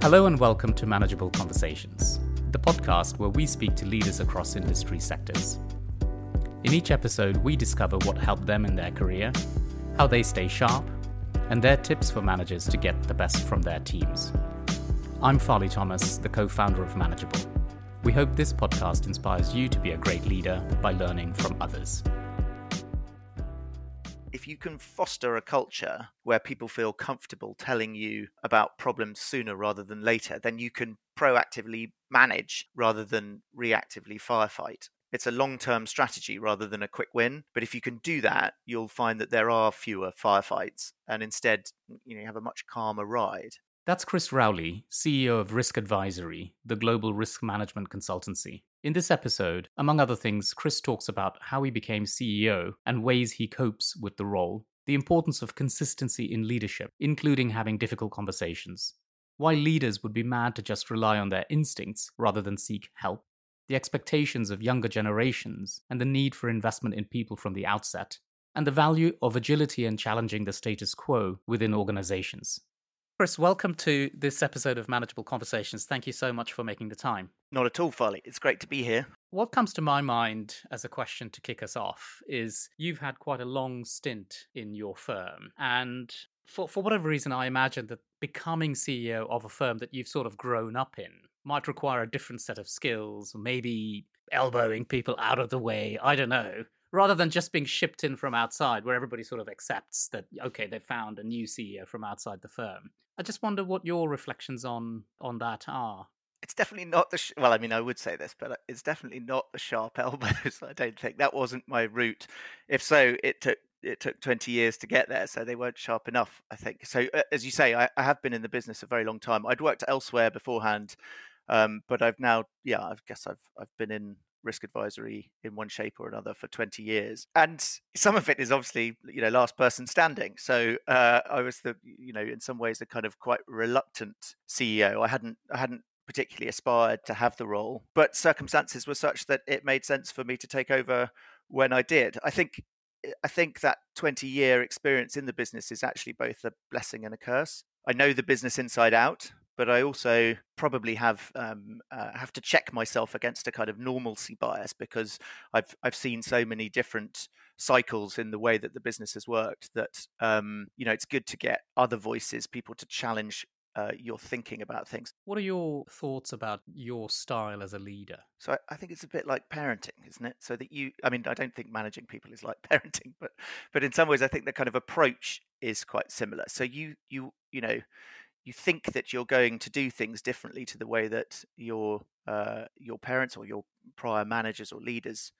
Hello and welcome to Manageable Conversations, the podcast where we speak to leaders across industry sectors. In each episode, we discover what helped them in their career, how they stay sharp, and their tips for managers to get the best from their teams. I'm Farley Thomas, the co founder of Manageable. We hope this podcast inspires you to be a great leader by learning from others you can foster a culture where people feel comfortable telling you about problems sooner rather than later, then you can proactively manage rather than reactively firefight. It's a long term strategy rather than a quick win. But if you can do that, you'll find that there are fewer firefights and instead you, know, you have a much calmer ride. That's Chris Rowley, CEO of Risk Advisory, the global risk management consultancy. In this episode, among other things, Chris talks about how he became CEO and ways he copes with the role, the importance of consistency in leadership, including having difficult conversations, why leaders would be mad to just rely on their instincts rather than seek help, the expectations of younger generations and the need for investment in people from the outset, and the value of agility and challenging the status quo within organizations. Chris, welcome to this episode of Manageable Conversations. Thank you so much for making the time. Not at all, Farley. It's great to be here. What comes to my mind as a question to kick us off is you've had quite a long stint in your firm. And for, for whatever reason, I imagine that becoming CEO of a firm that you've sort of grown up in might require a different set of skills, maybe elbowing people out of the way. I don't know rather than just being shipped in from outside where everybody sort of accepts that okay they've found a new ceo from outside the firm i just wonder what your reflections on on that are. It's definitely not the sh- well i mean i would say this but uh, it's definitely not the sharp elbows i don't think. That wasn't my route. If so it took it took 20 years to get there so they weren't sharp enough i think. So uh, as you say I, I, have been in the business a very long time. I'd worked elsewhere beforehand um, but i've now yeah i guess i've i've been in risk advisory in one shape or another for 20 years and some of it is obviously you know last person standing so uh, i was the you know in some ways a kind of quite reluctant ceo i hadn't i hadn't particularly aspired to have the role but circumstances were such that it made sense for me to take over when i did. I think i think that 20 year experience in the business is actually both a blessing and a curse. I know the business inside out but I also probably have um, uh, have to check myself against a kind of normalcy bias because I've I've seen so many different cycles in the way that the business has worked that um, you know it's good to get other voices, people to challenge uh, your thinking about things. What are your thoughts about your style as a leader? So I, I, think it's a bit like parenting, isn't it? So that you, I mean, I don't think managing people is like parenting, but but in some ways, I think the kind of approach is quite similar. So you you you know you think that you're going to do things differently to the way that your uh, your parents or your prior managers or leaders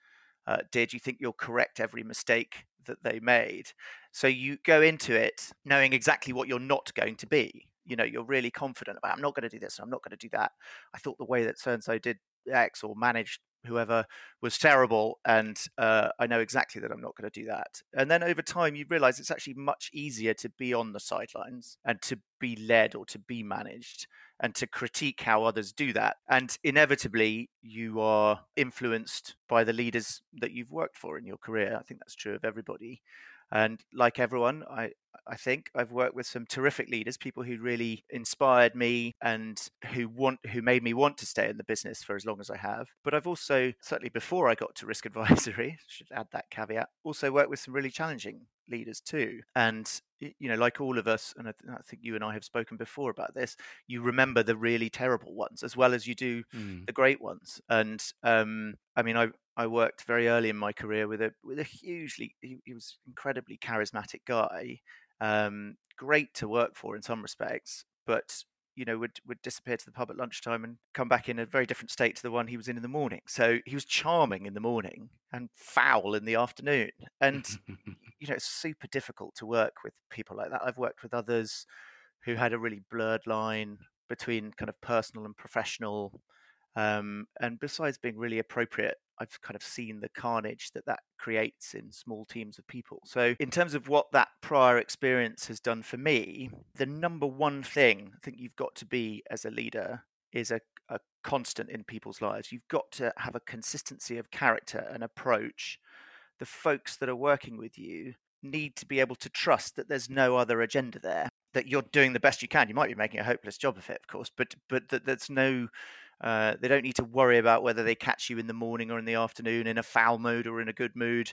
uh, did. You think you'll correct every mistake that they made. So you go into it knowing exactly what you're not going to be. You know, you're really confident about. I'm not going to do this. I'm not going to do that. I thought the way that so and so did X or managed whoever was terrible and uh, i know exactly that i'm not going to do that. And then over time you realize it's actually much easier to be on the sidelines and to be led or to be managed and to critique how others do that and inevitably you are influenced by the leaders that you've worked for in your career. I think that's true of everybody. And like everyone, I, I think I've worked with some terrific leaders, people who really inspired me and who want who made me want to stay in the business for as long as I have. But I've also certainly before I got to risk advisory, should add that caveat, also worked with some really challenging leaders too. And you know, like all of us, and I, th- I, think you and I have spoken before about this. You remember the really terrible ones as well as you do mm. the great ones. And um, I mean, I I worked very early in my career with a with a hugely he, he was incredibly charismatic guy, um, great to work for in some respects, but you know would would disappear to the pub at lunchtime and come back in a very different state to the one he was in in the morning. So he was charming in the morning and foul in the afternoon. And you know it's super difficult to work with people like that. I've worked with others who had a really blurred line between kind of personal and professional um, and besides being really appropriate I've kind of seen the carnage that that creates in small teams of people. So, in terms of what that prior experience has done for me, the number one thing I think you've got to be as a leader is a, a constant in people's lives. You've got to have a consistency of character and approach. The folks that are working with you need to be able to trust that there's no other agenda there. that you're doing the best you can. You might be making a hopeless job of it, of course, but but that there's no uh, they don't need to worry about whether they catch you in the morning or in the afternoon in a foul mood or in a good mood.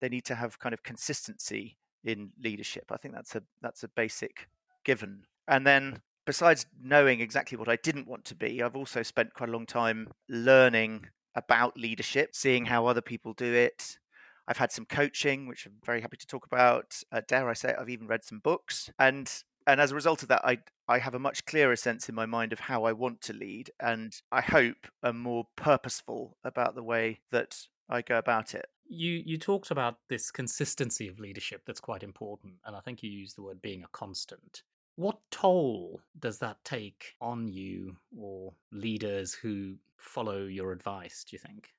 They need to have kind of consistency in leadership. I think that's a that's a basic given. And then besides knowing exactly what I didn't want to be, I've also spent quite a long time learning about leadership, seeing how other people do it. I've had some coaching, which I'm very happy to talk about. Uh, dare I say, it, I've even read some books, and and as a result of that, I I have a much clearer sense in my mind of how I want to lead, and I hope am more purposeful about the way that I go about it. You you talked about this consistency of leadership that's quite important, and I think you used the word being a constant. What toll does that take on you or leaders who follow your advice? Do you think?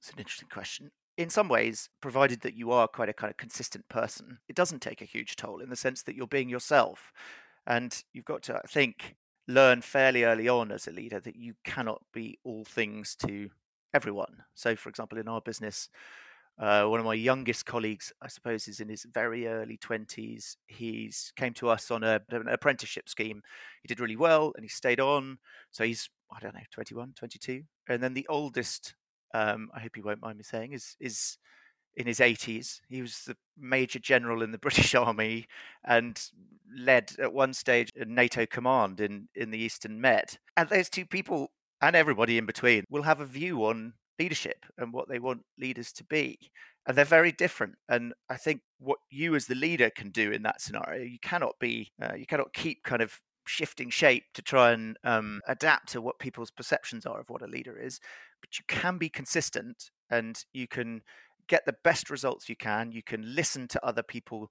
It's an interesting question in some ways, provided that you are quite a kind of consistent person, it doesn't take a huge toll in the sense that you're being yourself. And you've got to, I think, learn fairly early on as a leader that you cannot be all things to everyone. So, for example, in our business, uh, one of my youngest colleagues, I suppose, is in his very early 20s. He's came to us on a, an apprenticeship scheme. He did really well and he stayed on. So he's, I don't know, 21, 22. And then the oldest um, I hope he won't mind me saying, is is in his 80s. He was the major general in the British Army and led at one stage a NATO command in in the Eastern Med. And those two people and everybody in between will have a view on leadership and what they want leaders to be. And they're very different. And I think what you as the leader can do in that scenario, you cannot be, uh, you cannot keep kind of shifting shape to try and um, adapt to what people's perceptions are of what a leader is but you can be consistent and you can get the best results you can you can listen to other people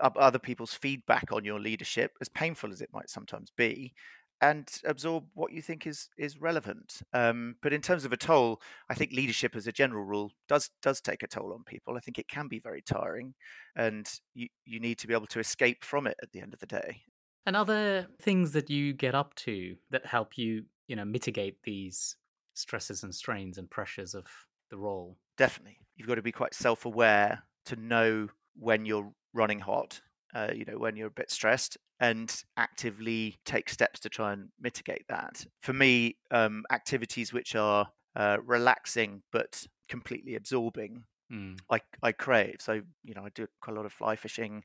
other people's feedback on your leadership as painful as it might sometimes be and absorb what you think is is relevant. Um, but in terms of a toll i think leadership as a general rule does does take a toll on people. I think it can be very tiring and you you need to be able to escape from it at the end of the day. And other things that you get up to that help you you know mitigate these stresses and strains and pressures of the role. Definitely. You've got to be quite self aware to know when you're running hot, uh, you know, when you're a bit stressed, and actively take steps to try and mitigate that. For me, um, activities which are uh, relaxing but completely absorbing, mm. I, I crave. So, you know, I do quite a lot of fly fishing.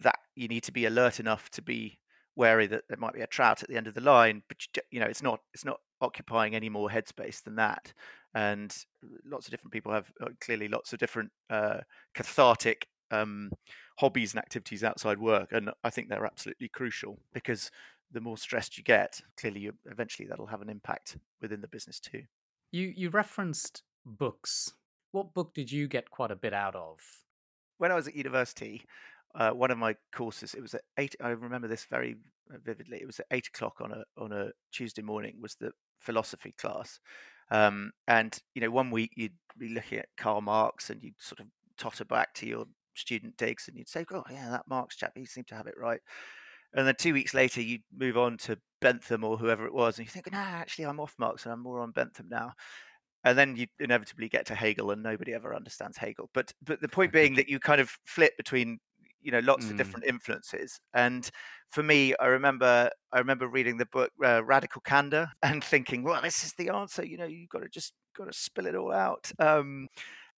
That you need to be alert enough to be wary that there might be a trout at the end of the line, but you know it's not it's not occupying any more headspace than that. And lots of different people have uh, clearly lots of different uh, cathartic um, hobbies and activities outside work, and I think they're absolutely crucial because the more stressed you get, clearly you, eventually that'll have an impact within the business too. You you referenced books. What book did you get quite a bit out of? When I was at university, uh, one of my courses. It was at eight. I remember this very uh, vividly. It was at eight o'clock on a on a Tuesday morning. Was the philosophy class, um, and you know, one week you'd be looking at Karl Marx, and you'd sort of totter back to your student digs, and you'd say, "Oh, yeah, that Marx chap, he seemed to have it right." And then two weeks later, you'd move on to Bentham or whoever it was, and you think, "No, actually, I'm off Marx, and I'm more on Bentham now." and then you inevitably get to Hegel, and nobody ever understands Hegel. But but the point being that you kind of flip between you know lots mm. of different influences and for me i remember i remember reading the book uh, radical candor and thinking well this is the answer you know you've got to just got to spill it all out um,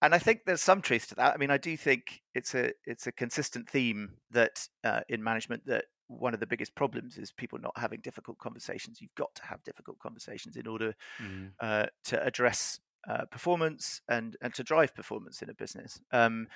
and i think there's some truth to that i mean i do think it's a it's a consistent theme that uh, in management that one of the biggest problems is people not having difficult conversations you've got to have difficult conversations in order mm. uh, to address uh, performance and and to drive performance in a business. Um,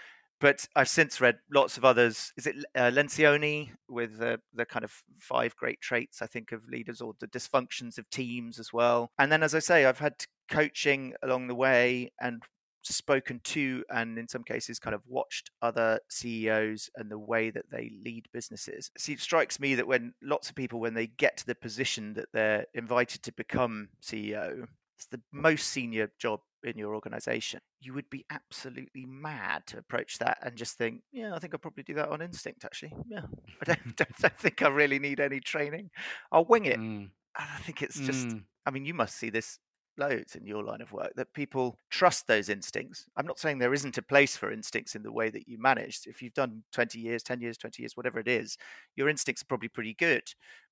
but I've since read lots of others. Is it uh, Lencioni with the, the kind of five great traits, I think, of leaders or the dysfunctions of teams as well? And then, as I say, I've had coaching along the way and spoken to and in some cases kind of watched other CEOs and the way that they lead businesses. See, it strikes me that when lots of people, when they get to the position that they're invited to become CEO, it's the most senior job in your organization, you would be absolutely mad to approach that and just think, yeah, I think I'll probably do that on instinct, actually. Yeah, I don't, don't, don't think I really need any training. I'll wing it. Mm. I think it's just, mm. I mean, you must see this loads in your line of work that people trust those instincts. I'm not saying there isn't a place for instincts in the way that you manage. If you've done 20 years, 10 years, 20 years, whatever it is, your instincts are probably pretty good.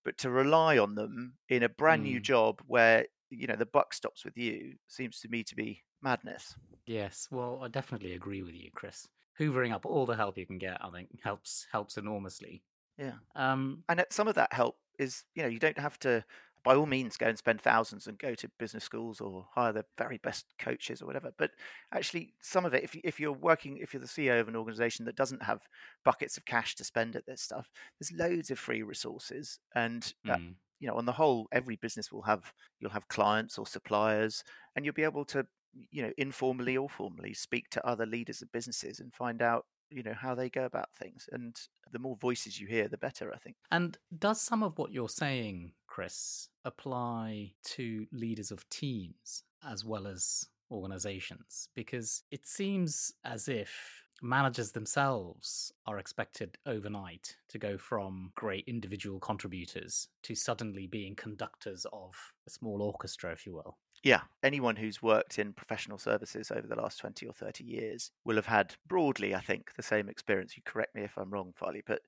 But to rely on them in a brand new Mm. job where you know the buck stops with you seems to me to be madness. Yes, well, I definitely agree with you, Chris. Hoovering up all the help you can get, I think, helps helps enormously. Yeah. Um, and some of that help is you know you don't have to by all means go and spend thousands and go to business schools or hire the very best coaches or whatever but actually some of it if, you, if you're working if you're the ceo of an organization that doesn't have buckets of cash to spend at this stuff there's loads of free resources and mm, you know on the whole every business will have you'll have clients or suppliers and you'll be able to you know informally or formally speak to other leaders of businesses and find out you know how they go about things and the more voices you hear the better i think And does some of what you're saying, Chris, apply to leaders of teams as well as organizations? Because it seems as if managers themselves are expected overnight to go from great individual contributors to suddenly being conductors of a small orchestra, if you will. Yeah, anyone who's worked in professional services over the last 20 or 30 years will have had broadly, I think, the same experience. You correct me if I'm wrong, Farley, but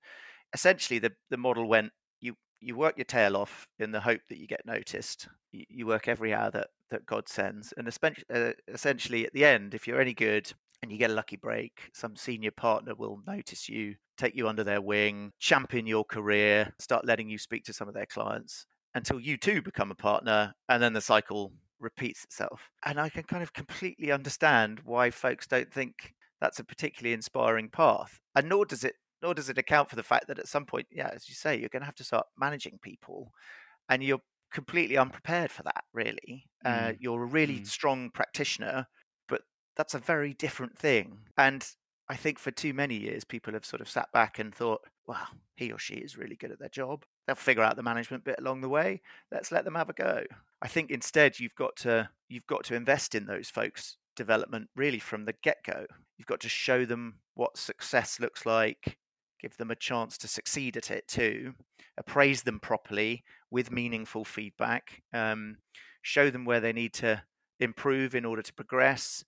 essentially the, the model went you you work your tail off in the hope that you get noticed. You, you work every hour that, that God sends. And espe- uh, essentially at the end, if you're any good and you get a lucky break, some senior partner will notice you, take you under their wing, champion your career, start letting you speak to some of their clients until you too become a partner. And then the cycle repeats itself. And I can kind of completely understand why folks don't think that's a particularly inspiring path. And nor does it nor does it account for the fact that at some point, yeah, as you say, you're going to have to start managing people, and you're completely unprepared for that. Really, uh, Mm. you're a really Mm. strong practitioner, that's a very different thing. And I think for too many years, people have sort of sat back and thought, "Well, he or she is really good at their job. They'll figure out the management bit along the way. Let's let them have a go." I think instead, you've got to you've got to invest in those folks' development really from the get go. You've got to show them what success looks like, give them a chance to succeed at it too, appraise them properly with meaningful feedback, um, show them where they need to improve in order to progress,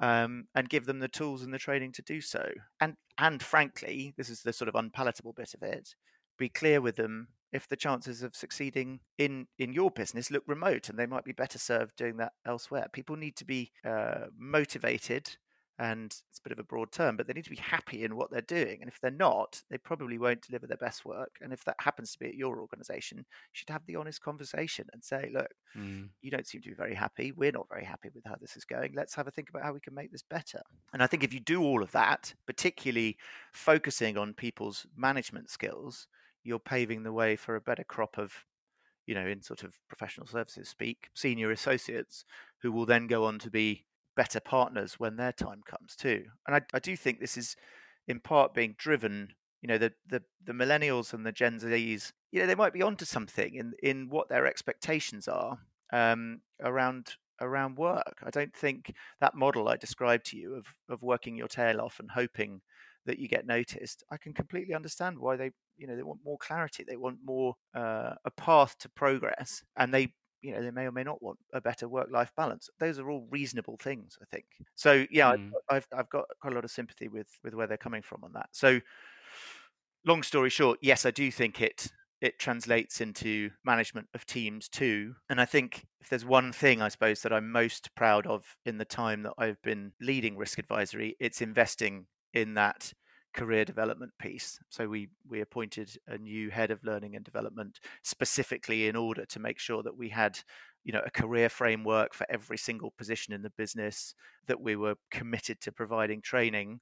um, and give them the tools and the training to do so. And and frankly, this is the sort of unpalatable bit of it. Be clear with them if the chances of succeeding in in your business look remote, and they might be better served doing that elsewhere. People need to be uh, motivated and it's a bit of a broad term, but they need to be happy in what they're doing. And if they're not, they probably won't deliver their best work. And if that happens to be at your organization, you should have the honest conversation and say, look, Mm. you don't seem to be very happy. We're not very happy with how this is going. Let's have a think about how we can make this better. And I think if you do all of that, particularly focusing on people's management skills, you're paving the way for a better crop of you know, in sort of professional services speak, senior associates who will then go on to be better partners when their time comes too. And I, I do think this is in part being driven, you know, the, the the millennials and the Gen Zs, you know, they might be onto something in in what their expectations are um, around around work. I don't think that model I described to you of of working your tail off and hoping that you get noticed. I can completely understand why they, you know, they want more clarity. They want more uh, a path to progress, and they you know they may or may not want a better work life balance. Those are all reasonable things i think. So yeah Mm. I've, I've got quite a lot of sympathy with with where they're coming from on that. So long story short yes i do think it it translates into management of teams too. And i think if there's one thing i suppose that i'm most proud of in the time that i've been leading risk advisory it's investing in that career development piece. So we we appointed a new head of learning and development specifically in order to make sure that we had you know a career framework for every single position in the business that we were committed to providing training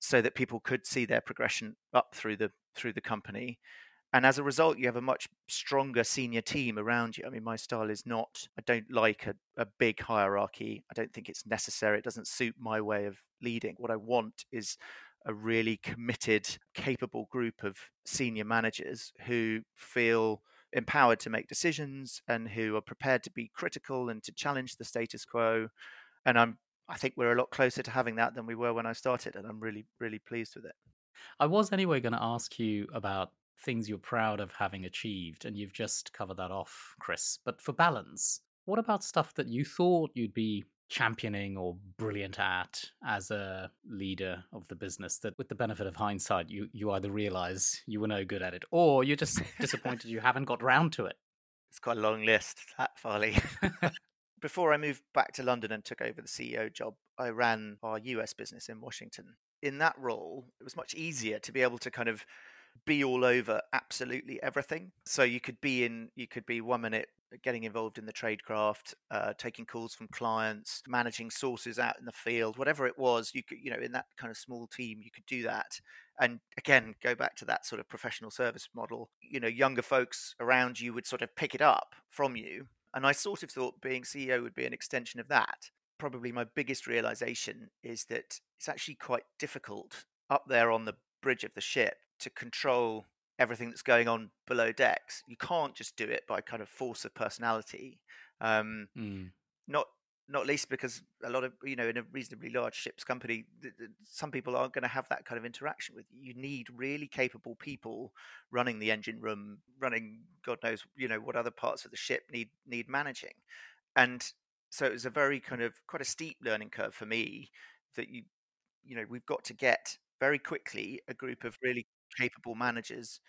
so that people could see their progression up through the through the company. And as a result you have a much stronger senior team around you. I mean my style is not i don't like a, a big hierarchy. I don't think it's necessary. It doesn't suit my way of leading. What i want is a really committed, capable group of senior managers who feel empowered to make decisions and who are prepared to be critical and to challenge the status quo. And I'm I think we're a lot closer to having that than we were when I started, and I'm really, really pleased with it. I was anyway going to ask you about things you're proud of having achieved, and you've just covered that off, Chris. But for balance, What about stuff that you thought you'd be championing or brilliant at as a leader of the business that with the benefit of hindsight you you either realize you were no good at it or you're just disappointed you haven't got round to it. It's quite a long list that farley. Before i moved back to london and took over the ceo job i ran our us business in washington. In that role it was much easier to be able to kind of be all over absolutely everything. So you could be in, you could be one minute getting involved in the tradecraft, uh, taking calls from clients, managing sources out in the field, whatever it was. You could, you know, in that kind of small team, you could do that. And again, go back to that sort of professional service model. You know, younger folks around you would sort of pick it up from you. And I sort of thought being CEO would be an extension of that. Probably my biggest realization is that it's actually quite difficult up there on the bridge of the ship to control everything that's going on below decks. You can't just do it by kind of force of personality. Um, mm. Not not least because a lot of you know in a reasonably large ships company, th- th- some people aren't going to have that kind of interaction with you. You need really capable people running the engine room, running God knows you know what other parts of the ship need need managing, and so it was a very kind of quite a steep learning curve for me that you you know we've got to get very quickly a group of really capable managers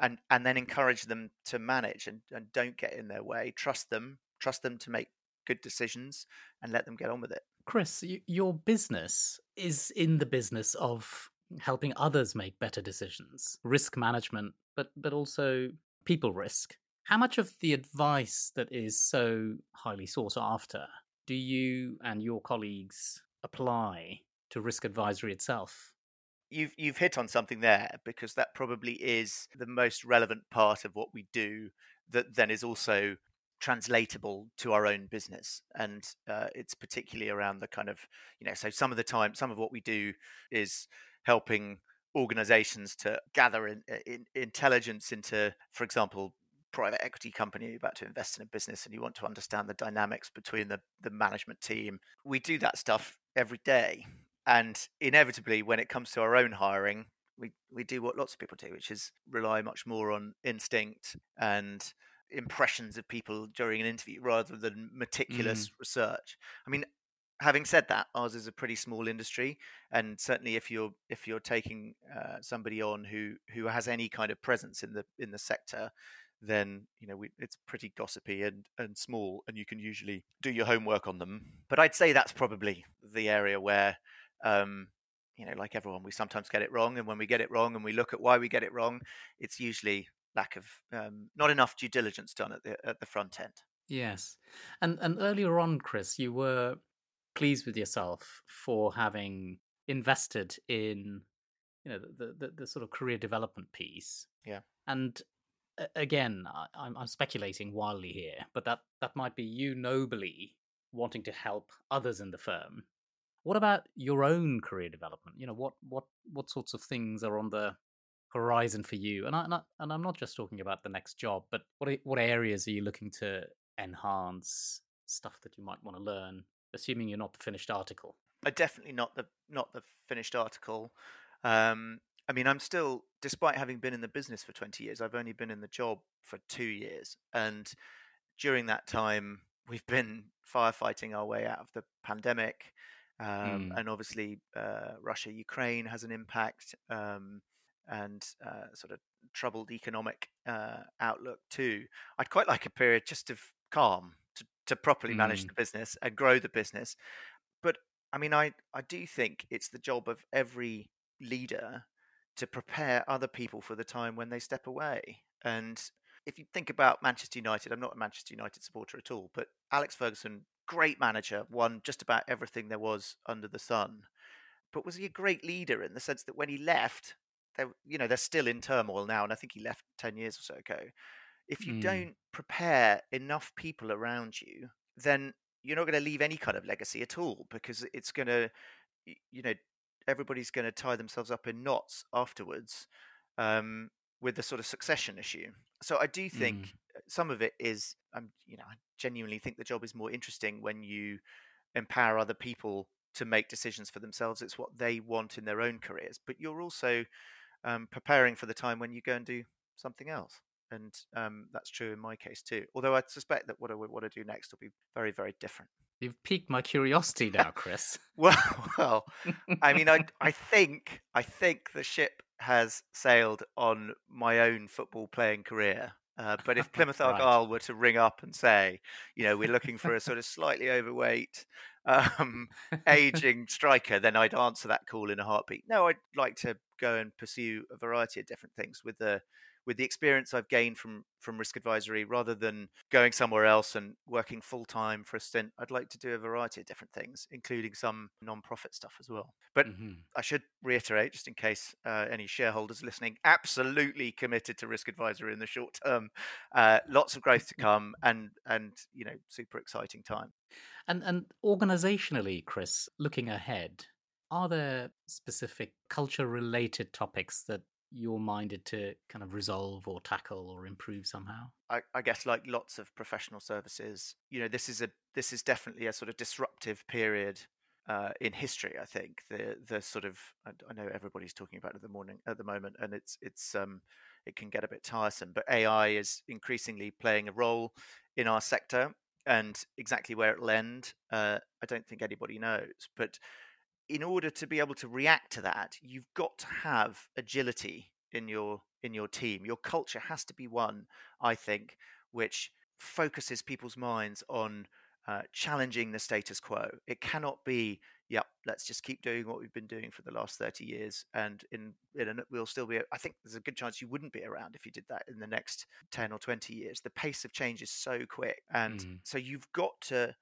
and and then mm-hmm. encourage them to manage and, and don't get in their way trust them trust them to make good decisions and let them get on with it. Chris your business is in the business of helping others make better decisions risk management but but also people risk. How much of the advice that is so highly sought after do you and your colleagues apply to risk advisory itself you've you've hit on something there because that probably is the most relevant part of what we do that then is also translatable to our own business. And uh, it's particularly around the kind of you know so some of the time some of what we do is helping organizations to gather in, in, intelligence into for example private equity company you're about to invest in a business and you want to understand the dynamics between the, the management team. We do that stuff every day and inevitably, when it comes to our own hiring, we, we do what lots of people do, which is rely much more on instinct and impressions of people during an interview rather than meticulous mm. research. I mean, having said that, ours is a pretty small industry, and certainly if you're if you're taking uh, somebody on who who has any kind of presence in the in the sector, then you know we, it's pretty gossipy and and small, and you can usually do your homework on them. But I'd say that's probably the area where um, you know, like everyone, we sometimes get it wrong, and when we get it wrong, and we look at why we get it wrong, it's usually lack of um, not enough due diligence done at the at the front end. Yes, and and earlier on, Chris, you were pleased with yourself for having invested in you know the the, the sort of career development piece. Yeah, and again, I, I'm, I'm speculating wildly here, but that that might be you nobly wanting to help others in the firm what about your own career development? You know, what what what sorts of things are on the horizon for you? And I, and, I, and I'm not just talking about the next job, but what what areas are you looking to enhance? Stuff that you might want to learn, assuming you're not the finished article. Uh, definitely not the not the finished article. Um, I mean, I'm still, despite having been in the business for 20 years, I've only been in the job for two years, and during that time, we've been firefighting our way out of the pandemic. Um, mm. And obviously, uh, Russia Ukraine has an impact, um, and uh, sort of troubled economic uh, outlook too. I'd quite like a period just of calm to, to properly mm. manage the business and grow the business. But I mean, I, I do think it's the job of every leader to prepare other people for the time when they step away. And if you think about Manchester United, I'm not a Manchester United supporter at all, but Alex Ferguson great manager, won just about everything there was under the sun. But was he a great leader in the sense that when he left, they, you know, they're still in turmoil now, and I think he left ten years or so ago. If you mm. don't prepare enough people around you, then you're not going to leave any kind of legacy at all because it's going to, you know, everybody's going to tie themselves up in knots afterwards um, with the sort of succession issue. So I do think mm. some of it is, um, you know, I genuinely think the job is more interesting when you empower other people to make decisions for themselves. It's what they want in their own careers, but you're also um, preparing for the time when you go and do something else. and um, that's true in my case too. Although I suspect that what I would want to do next will be very, very different. You've piqued my curiosity now, Chris. well, well, I mean, I I think I think the ship has sailed on my own football playing career. Uh, but if Plymouth Argyle right. were to ring up and say, you know, we're looking for a sort of slightly overweight, um, aging striker, then I'd answer that call in a heartbeat. No, I'd like to go and pursue a variety of different things with the with the experience I've gained from from risk advisory, rather than going somewhere else and working full time for a stint, I'd like to do a variety of different things, including some non-profit stuff as well. But mm-hmm. I should reiterate, just in case uh, any shareholders listening, absolutely committed to risk advisory in the short term. Uh, lots of growth to come, and and you know, super exciting time. And and organizationally, Chris, looking ahead, are there specific culture related topics that you're minded to kind of resolve or tackle or improve somehow? I, I, guess like lots of professional services, you know, this is a this is definitely a sort of disruptive period uh, in history. I think the the sort of I know everybody's talking about it at the morning at the moment, and it's it's um it can get a bit tiresome. But AI is increasingly playing a role in our sector, and exactly where it'll end, uh, I don't think anybody knows. But in order to be able to react to that, you've got to have agility in your in your team. Your culture has to be one, I think, which focuses people's minds on uh, challenging the status quo. It cannot be, yep, let's just keep doing what we've been doing for the last 30 years. And in, in we'll still be, I think there's a good chance you wouldn't be around if you did that in the next 10 or 20 years. The pace of change is so quick. And mm. so you've got to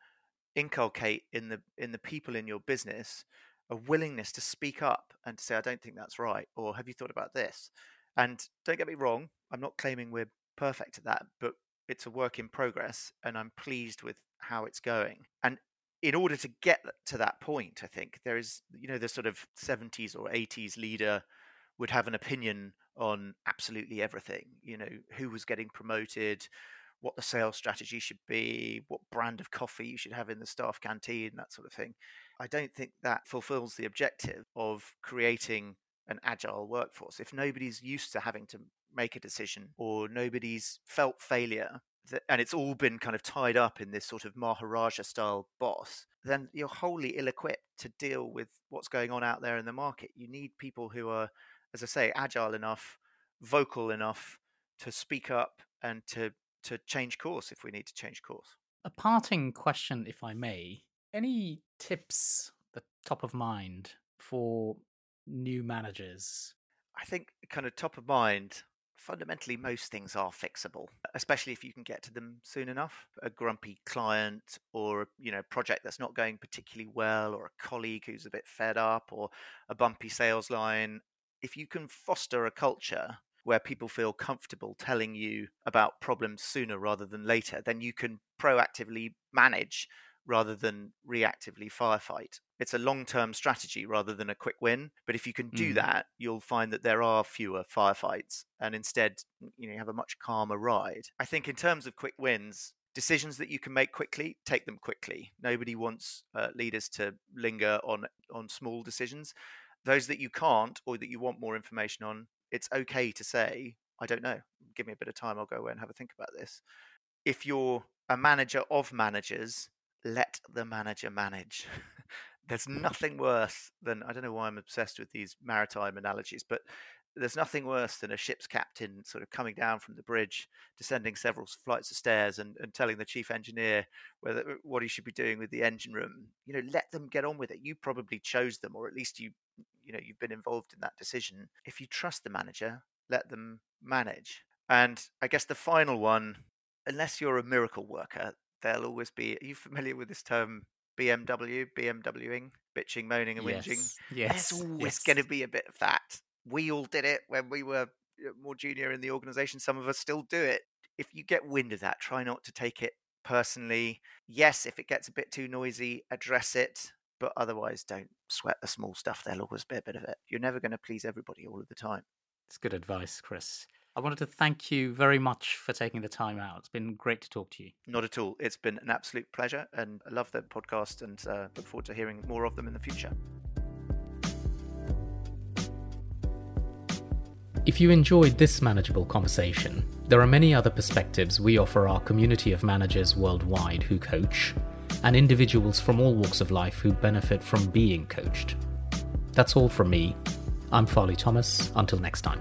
inculcate in the in the people in your business a willingness to speak up and to say, I don't think that's right, or have you thought about this? And don't get me wrong, I'm not claiming we're perfect at that, but it's a work in progress, and I'm pleased with how it's going. And in order to get to that point, I think there is, you know, the sort of 70s or 80s leader would have an opinion on absolutely everything, you know, who was getting promoted, what the sales strategy should be, what brand of coffee you should have in the staff canteen, that sort of thing. I don't think that fulfills the objective of creating an agile workforce. If nobody's used to having to make a decision or nobody's felt failure, and it's all been kind of tied up in this sort of Maharaja style boss, then you're wholly ill equipped to deal with what's going on out there in the market. You need people who are, as I say, agile enough, vocal enough to speak up and to to change course if we need to change course. A parting question, if I may. Any tips the top of mind for new managers? I think kind of top of mind, fundamentally most things are fixable, especially if you can get to them soon enough. A grumpy client or a you know, project that's not going particularly well or a colleague who's a bit fed up or a bumpy sales line, if you can foster a culture where people feel comfortable telling you about problems sooner rather than later, then you can proactively manage rather than reactively firefight. It's a long term strategy rather than a quick win. But if you can do mm. that, you'll find that there are fewer firefights and instead you know you have a much calmer ride. I think in terms of quick wins, decisions that you can make quickly, take them quickly. Nobody wants uh, leaders to linger on on small decisions. Those that you can't or that you want more information on, it's okay to say, I don't know. Give me a bit of time. I'll go away and have a think about this. If you're a manager of managers, let the manager manage. there's nothing worse than I don't know why I'm obsessed with these maritime analogies, but there's nothing worse than a ship's captain sort of coming down from the bridge, descending several flights of stairs, and, and telling the chief engineer whether uh, what he should be doing with the engine room. You know, let them get on with it. You probably chose them, or at least you you know you've been involved in that decision. If you trust the manager, let them manage. And I guess the final one, unless you're a miracle worker, there'll always be. Are you familiar with this term BMW, BMWing, bitching, moaning, and yes. whinging? Yes. There's always yes. going to be a bit of that. We all did it when we were uh, more junior in the organization. Some of us still do it. If you get wind of that, try not to take it personally. Yes, if it gets a bit too noisy, address it. But otherwise, don't sweat the small stuff. There'll always be a bit of it. You're never going to please everybody all of the time. It's good advice, Chris. I wanted to thank you very much for taking the time out. It's been great to talk to you. Not at all. It's been an absolute pleasure, and I love the podcast and uh, look forward to hearing more of them in the future. If you enjoyed this manageable conversation, there are many other perspectives we offer our community of managers worldwide who coach, and individuals from all walks of life who benefit from being coached. That's all from me. I'm Farley Thomas. Until next time.